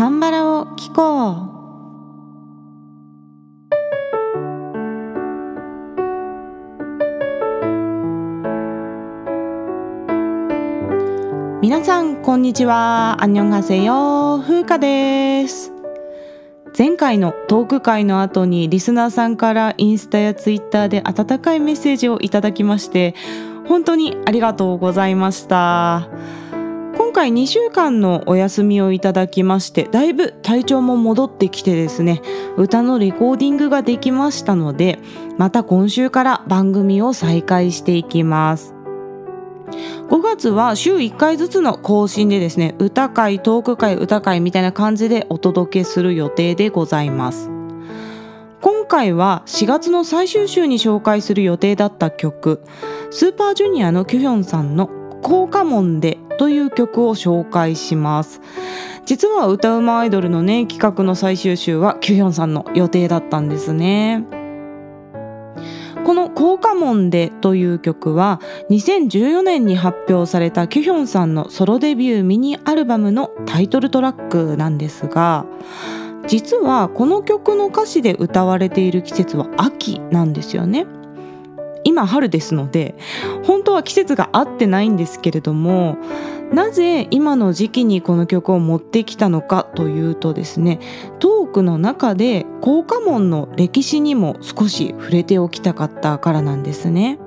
カンバラを聞こう。皆さんこんにちは。アンニョンハセヨ風花です。前回のトーク会の後にリスナーさんからインスタやツイッターで温かいメッセージをいただきまして本当にありがとうございました。今回2週間のお休みをいただきましてだいぶ体調も戻ってきてですね歌のレコーディングができましたのでまた今週から番組を再開していきます。5月は週1回ずつの更新でですね歌会トーク会歌会みたいな感じでお届けする予定でございます。今回は4月の最終週に紹介する予定だった曲スーパージュニアのキュヒョンさんの「効果門で」という曲を紹介します実は歌うまアイドルのね企画の最終週はキュヒョンさんの予定だったんですねこの「効果門で」という曲は2014年に発表されたキュヒョンさんのソロデビューミニアルバムのタイトルトラックなんですが実はこの曲の歌詞で歌われている季節は秋なんですよね。今春ですので本当は季節が合ってないんですけれどもなぜ今の時期にこの曲を持ってきたのかというとですねトークの中で効果門の歴史にも少し触れておきたかったからなんですね。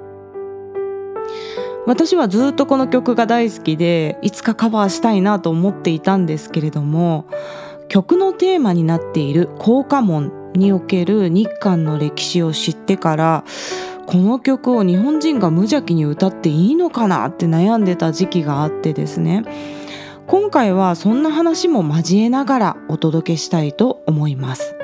私はずっとこの曲が大好きでいつかカバーしたいなと思っていたんですけれども曲のテーマになっている効果門における日韓の歴史を知ってからこの曲を日本人が無邪気に歌っていいのかなって悩んでた時期があってですね。今回はそんな話も交えながらお届けしたいと思います。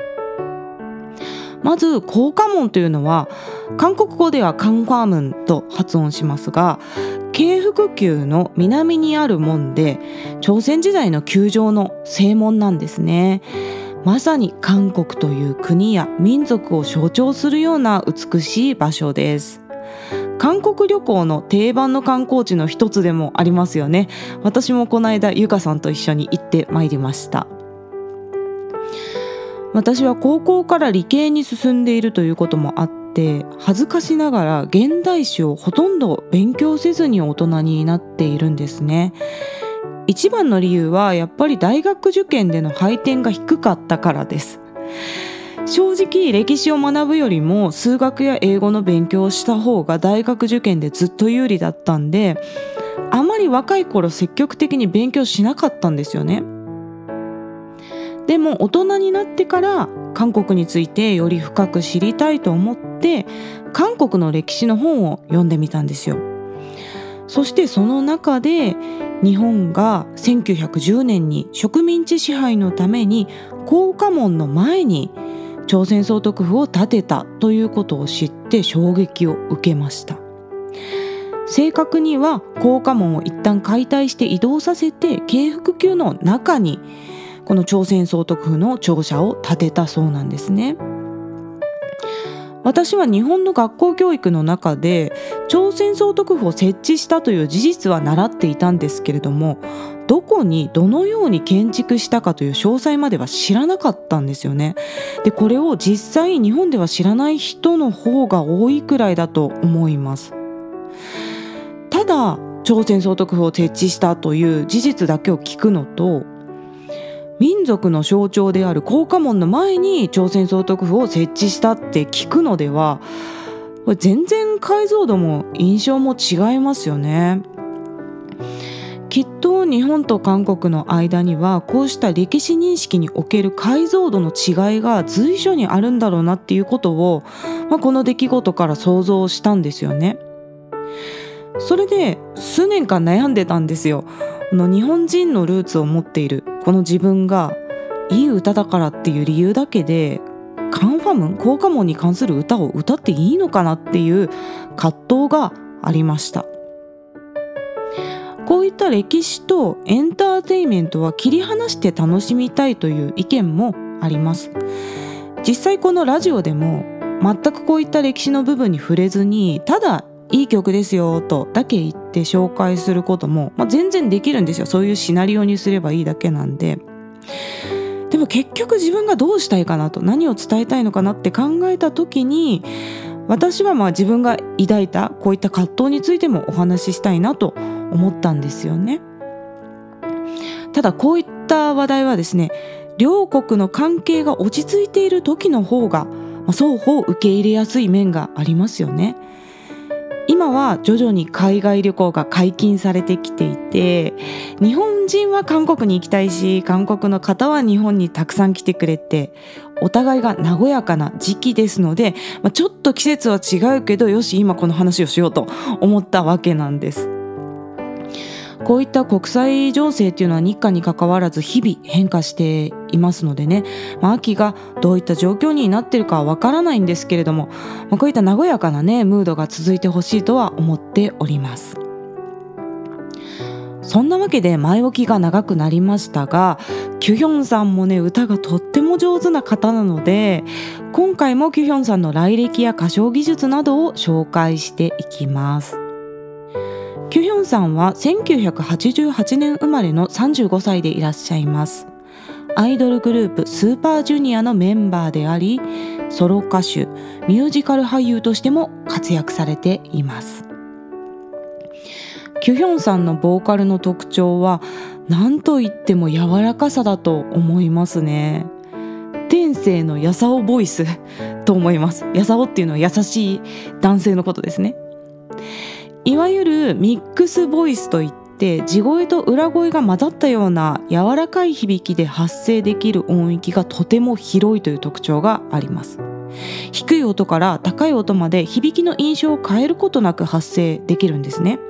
まず効果門というのは韓国語ではカンファームンと発音しますが京福宮の南にある門で朝鮮時代の宮城の正門なんですね。まさに韓国という国や民族を象徴するような美しい場所です。韓国旅行の定番の観光地の一つでもありますよね。私もこの間ゆかさんと一緒に行ってまいりました。私は高校から理系に進んでいるということもあって恥ずかしながら現代史をほとんど勉強せずに大人になっているんですね。一番の理由はやっぱり大学受験での配点が低かったからです。正直歴史を学ぶよりも数学や英語の勉強をした方が大学受験でずっと有利だったんであまり若い頃積極的に勉強しなかったんですよね。でも大人になってから韓国についてより深く知りたいと思って韓国の歴史の本を読んでみたんですよ。そしてその中で日本が1910年に植民地支配のために高架門の前に朝鮮総督府を建てたということを知って衝撃を受けました正確には高架門を一旦解体して移動させて京福宮の中にこの朝鮮総督府の庁舎を建てたそうなんですね。私は日本の学校教育の中で朝鮮総督府を設置したという事実は習っていたんですけれどもどこにどのように建築したかという詳細までは知らなかったんですよね。でこれを実際日本では知らない人の方が多いくらいだと思います。ただ朝鮮総督府を設置したという事実だけを聞くのと民族の象徴である効果門の前に朝鮮総督府を設置したって聞くのではこれ全然解像度も印象も違いますよね。きっと日本と韓国の間にはこうした歴史認識における解像度の違いが随所にあるんだろうなっていうことを、まあ、この出来事から想像したんですよね。それで数年間悩んでたんですよ。の日本人のルーツを持っているこの自分がいい歌だからっていう理由だけでカンファムン効果門に関する歌を歌っていいのかなっていう葛藤がありました。こういった歴史とエンターテインメントは切り離して楽しみたいという意見もあります。実際このラジオでも全くこういった歴史の部分に触れずにただいい曲ですよとだけ言って紹介することも、まあ、全然できるんですよそういうシナリオにすればいいだけなんででも結局自分がどうしたいかなと何を伝えたいのかなって考えた時に私はまあ自分が抱いたこういった葛藤についてもお話ししたいなと思ったんですよね。ただこういった話題はですね両国の関係が落ち着いている時の方が、双方受け入れやすい面がありますよね。今は徐々に海外旅行が解禁されてきていて日本人は韓国に行きたいし韓国の方は日本にたくさん来てくれてお互いが和やかな時期ですので、まあ、ちょっと季節は違うけどよし今この話をしようと思ったわけなんです。こういった国際情勢っていうのは日韓に関わらず日々変化していますのでね、まあ、秋がどういった状況になってるかはわからないんですけれども、まあ、こういった和やかなねムードが続いてほしいとは思っております。そんなわけで前置きが長くなりましたがキュヒョンさんもね歌がとっても上手な方なので今回もキュヒョンさんの来歴や歌唱技術などを紹介していきます。キュヒョンさんは1988年生まれの35歳でいらっしゃいます。アイドルグループスーパージュニアのメンバーでありソロ歌手ミュージカル俳優としても活躍されています。キュヒョンさんのボーカルの特徴は何と言っても柔らかさだと思いますね。天性のやさおボイスと思います。やさおっていうのは優しい男性のことですね。いわゆるミックスボイスといって地声と裏声が混ざったような柔らかい響きで発声できる音域がとても広いという特徴があります。低い音から高い音まで響きの印象を変えることなく発声できるんですね。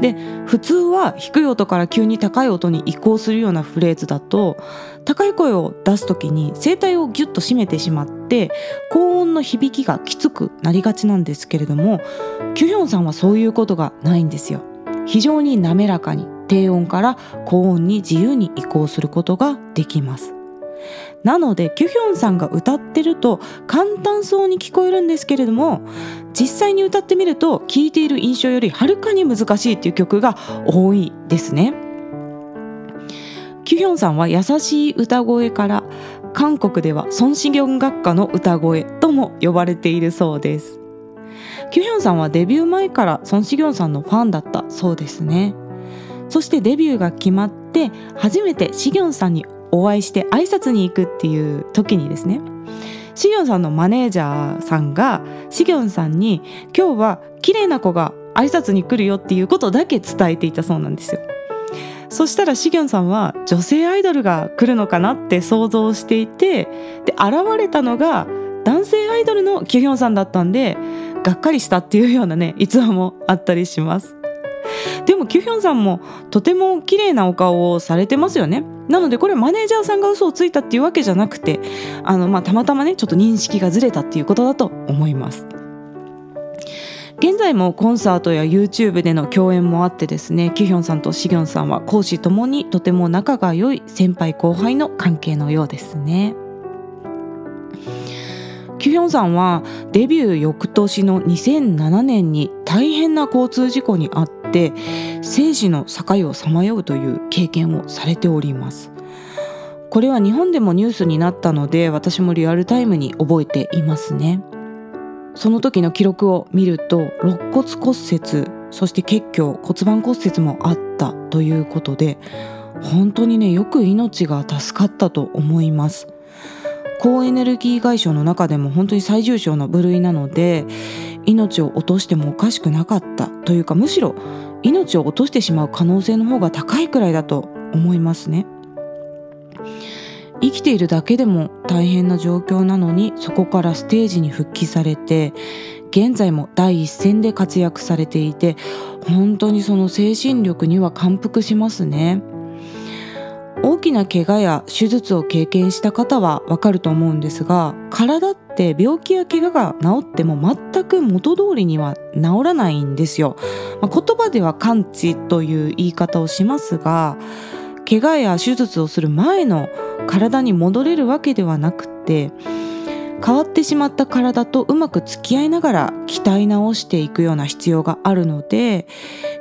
で普通は低い音から急に高い音に移行するようなフレーズだと高い声を出す時に声帯をギュッと締めてしまって高音の響きがきつくなりがちなんですけれどもキュヒョンさんはそういうことがないんですよ。非常に滑らかに低音から高音に自由に移行することができます。なのでキュヒョンさんが歌ってると簡単そうに聞こえるんですけれども実際に歌ってみると聴いている印象よりはるかに難しいっていう曲が多いですね。キュヒョンさんは優しい歌声から韓国ではソンシギョン学科の歌声とも呼ばれているそうです。キュヒョンさんはデビュー前からソンシギョンさんのファンだったそうですね。そしてデビューが決まって初めてシギョンさんにお会いして挨拶に行くっていう時にですねシギョンさんのマネージャーさんがシギョンさんに今日は綺麗な子が挨拶に来るよっていうことだけ伝えていたそうなんですよそしたらシギョンさんは女性アイドルが来るのかなって想像していてで現れたのが男性アイドルのキュヒョンさんだったんでがっかりしたっていうようなね逸話もあったりします。でもキュヒョンさんもとても綺麗なお顔をされてますよね。なのでこれマネージャーさんが嘘をついたっていうわけじゃなくてあの、まあ、たまたまねちょっと認識がずれたっていうことだと思います。現在もコンサートや YouTube での共演もあってですねキュヒョンさんとシギョンさんは講師ともにとても仲が良い先輩後輩の関係のようですね。キュヒョンさんはデビュー翌年の2007年に大変な交通事故に遭って生死の境をさまようという経験をされております。これは日本でもニュースになったので私もリアルタイムに覚えていますね。その時の記録を見ると肋骨骨折そして血胸骨盤骨折もあったということで本当にねよく命が助かったと思います。高エネルギー外傷の中でも本当に最重症の部類なので命を落としてもおかしくなかったというかむしろ命を落としてしまう可能性の方が高いくらいだと思いますね。生きているだけでも大変な状況なのにそこからステージに復帰されて現在も第一線で活躍されていて本当にその精神力には感服しますね。大きな怪我や手術を経験した方はわかると思うんですが体って病気や怪我が治っても全く元通りには治らないんですよ、まあ、言葉では完治という言い方をしますが怪我や手術をする前の体に戻れるわけではなくて変わってしまった体とうまく付き合いながら鍛え直していくような必要があるので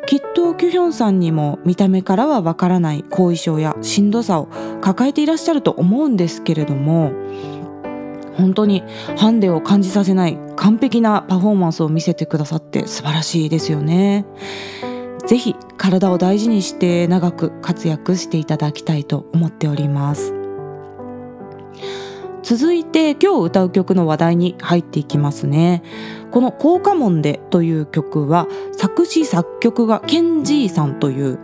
きっとキュヒョンさんにも見た目からはわからない後遺症やしんどさを抱えていらっしゃると思うんですけれども本当にハンデを感じさせない完璧なパフォーマンスを見せてくださって素晴らしいですよね。ぜひ体を大事にして長く活躍していただきたいと思っております。続いて今日歌う曲の話題に入っていきますね。この「効果門で」という曲は作詞作曲がケンジーさんという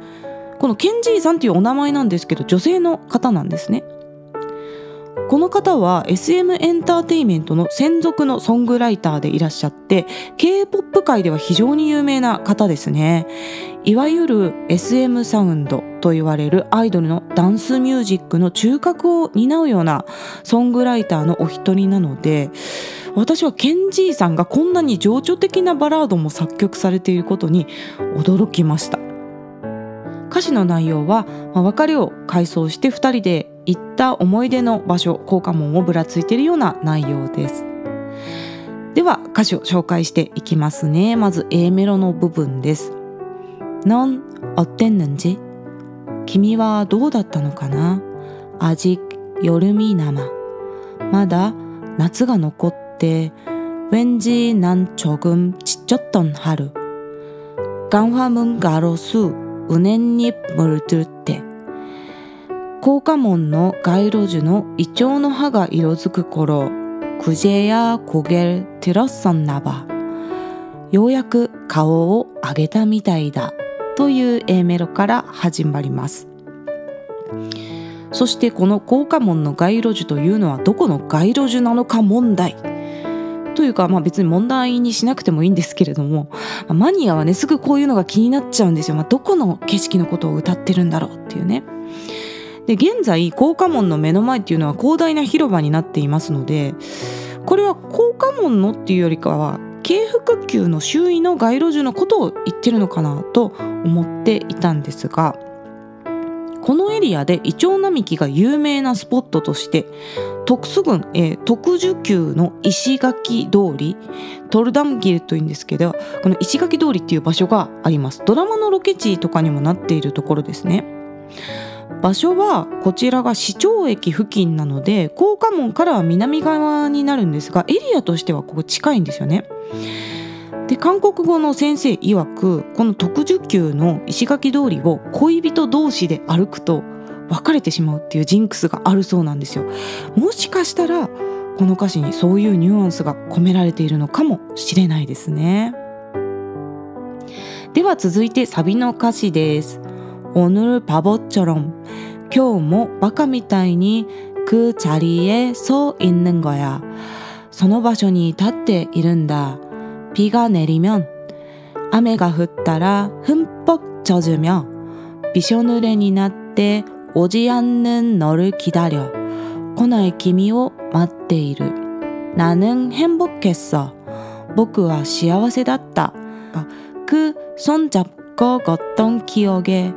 このケンジーさんというお名前なんですけど女性の方なんですね。この方は SM エンターテイメントの専属のソングライターでいらっしゃって K-POP 界では非常に有名な方ですね。いわゆる SM サウンドと言われるアイドルのダンスミュージックの中核を担うようなソングライターのお一人なので私はケンジーさんがこんなに情緒的なバラードも作曲されていることに驚きました。歌詞の内容は、ま、別れを回想して2人で行った思い出の場所効果門をぶらついているような内容です。では歌詞を紹介していきますね。まず A メロの部分です。 넌어땠는지君はどうだったのかな아직여름이남아まだ夏が残って왠지난조금지쳤던하루강화문가로수은행잎물들때効果門の街路樹のイチョウの葉が色づく頃クジェや고개를들었었나ばようやく顔を上げたみたいだ という A メロから始まります。そしてこの効果門の街路樹というのはどこの街路樹なのか問題。というか、まあ、別に問題にしなくてもいいんですけれども、マニアはねすぐこういうのが気になっちゃうんですよ、まあ、どこの景色のことを歌ってるんだろうっていうね。で現在効果門の目の前っていうのは広大な広場になっていますのでこれは効果門のっていうよりかは京福宮の周囲の街路樹のことを言ってるのかなと思っていたんですがこのエリアでイチョウ並木が有名なスポットとして特殊郡、えー、特需宮の石垣通りトルダムギルというんですけどこの石垣通りっていう場所があります。ドラマのロケ地とかにもなっているところですね。場所はこちらが市庁駅付近なので高架門からは南側になるんですがエリアとしてはここ近いんですよね。で韓国語の先生曰くこの特需級の石垣通りを恋人同士で歩くと別れてしまうっていうジンクスがあるそうなんですよ。もしかしたらこの歌詞にそういうニュアンスが込められているのかもしれないですね。では続いてサビの歌詞です。 오늘바보처럼今日もバカみたいに그자리에서있는거야その場所に立っているんだ비가내리면雨が降ったら흠뻑젖으며びしょ濡れになって오지않는너를기다려来ない君を待っている나는행복했어僕は幸せだった그손잡고 걷던기억에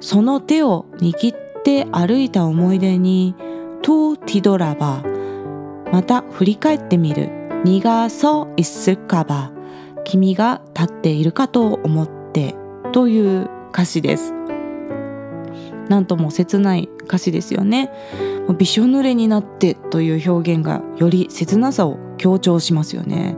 その手を握って歩いた思い出にとティドラバまた振り返ってみるにがそいすかば君が立っているかと思ってという歌詞ですなんとも切ない歌詞ですよねびしょ濡れになってという表現がより切なさを強調しますよね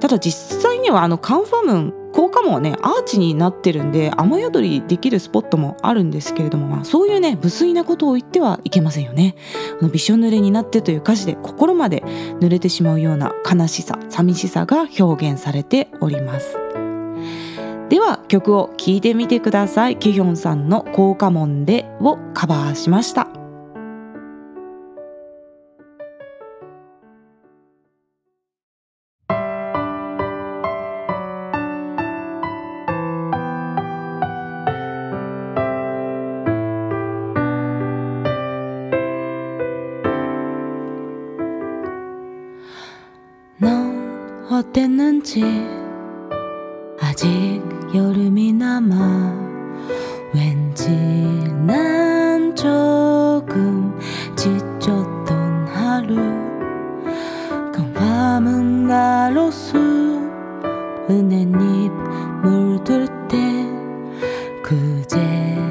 ただ実際にはあのカンファムン 効果もねアーチになってるんで雨宿りできるスポットもあるんですけれども、まあ、そういうね無粋なことを言ってはいけませんよね。あのびしょ濡れになってという歌詞で心まで濡れてしまうような悲しさ寂しさが表現されております。では曲を聴いてみてください。キヒョンさんの「効果門で」をカバーしました。 물들 땐 그제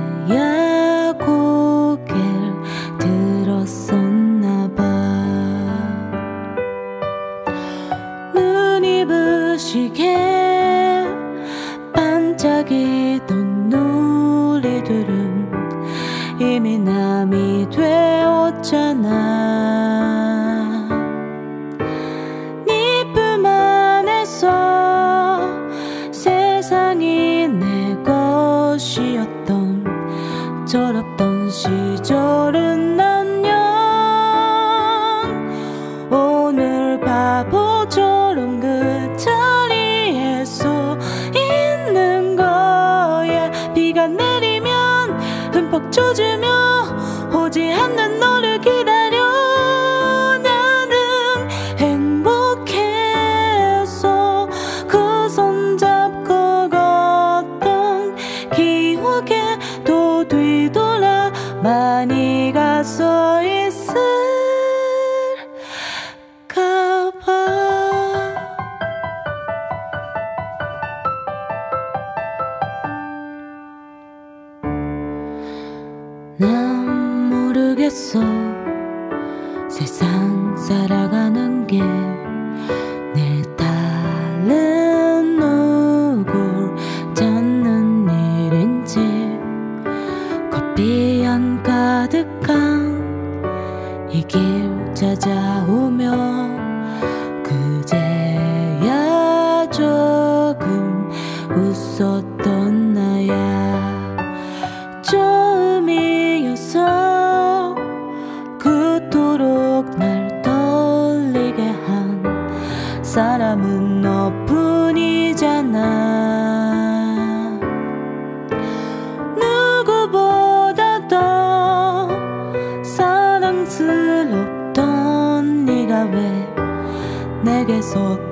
바보처럼 그 자리에 서 있는 거야. 비가 내리면 흠뻑 젖으며 오지 않는 너 난 모르겠어. 세상 살아가는 게내 다른 누굴 찾는 일인지. 커피향 가득한 이 길 찾아오며 너뿐이잖아. 누구보다 더 사랑스럽던 네가 왜 내게서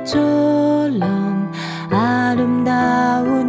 그대처럼 아름다우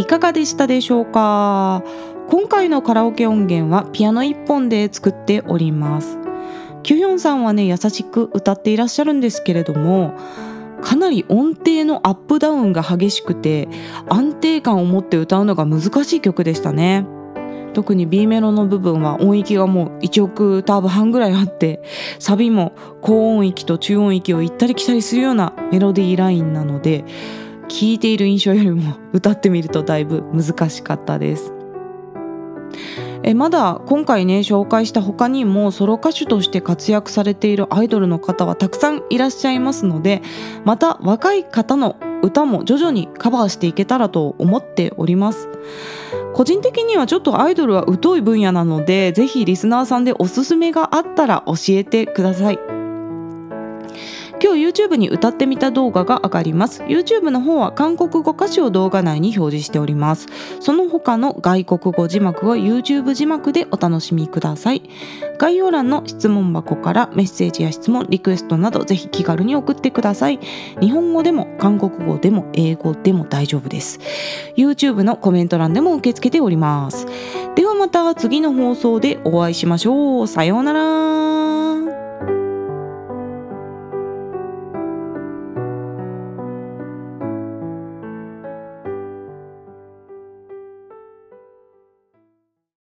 い、かがでしたでしょうか？今回のカラオケ音源はピアノ1本で作っております。キュヒョンさんはね優しく歌っていらっしゃるんですけれどもかなり音程のアップダウンが激しくて安定感を持って歌うのが難しい曲でしたね。特に B メロの部分は音域がもう1オクターブ半ぐらいあってサビも高音域と中音域を行ったり来たりするようなメロディーラインなので聴いている印象よりも歌ってみるとだいぶ難しかったです。えまだ今回ね紹介した他にもソロ歌手として活躍されているアイドルの方はたくさんいらっしゃいますのでまた若い方の歌も徐々にカバーしていけたらと思っております。個人的にはちょっとアイドルは疎い分野なのでぜひリスナーさんでおすすめがあったら教えてください。今日 YouTube に歌ってみた動画が上がります。YouTube の方は韓国語歌詞を動画内に表示しております。その他の外国語字幕は YouTube 字幕でお楽しみください。概要欄の質問箱からメッセージや質問リクエストなどぜひ気軽に送ってください。日本語でも韓国語でも英語でも大丈夫です。YouTube のコメント欄でも受け付けております。ではまた次の放送でお会いしましょう。さようなら。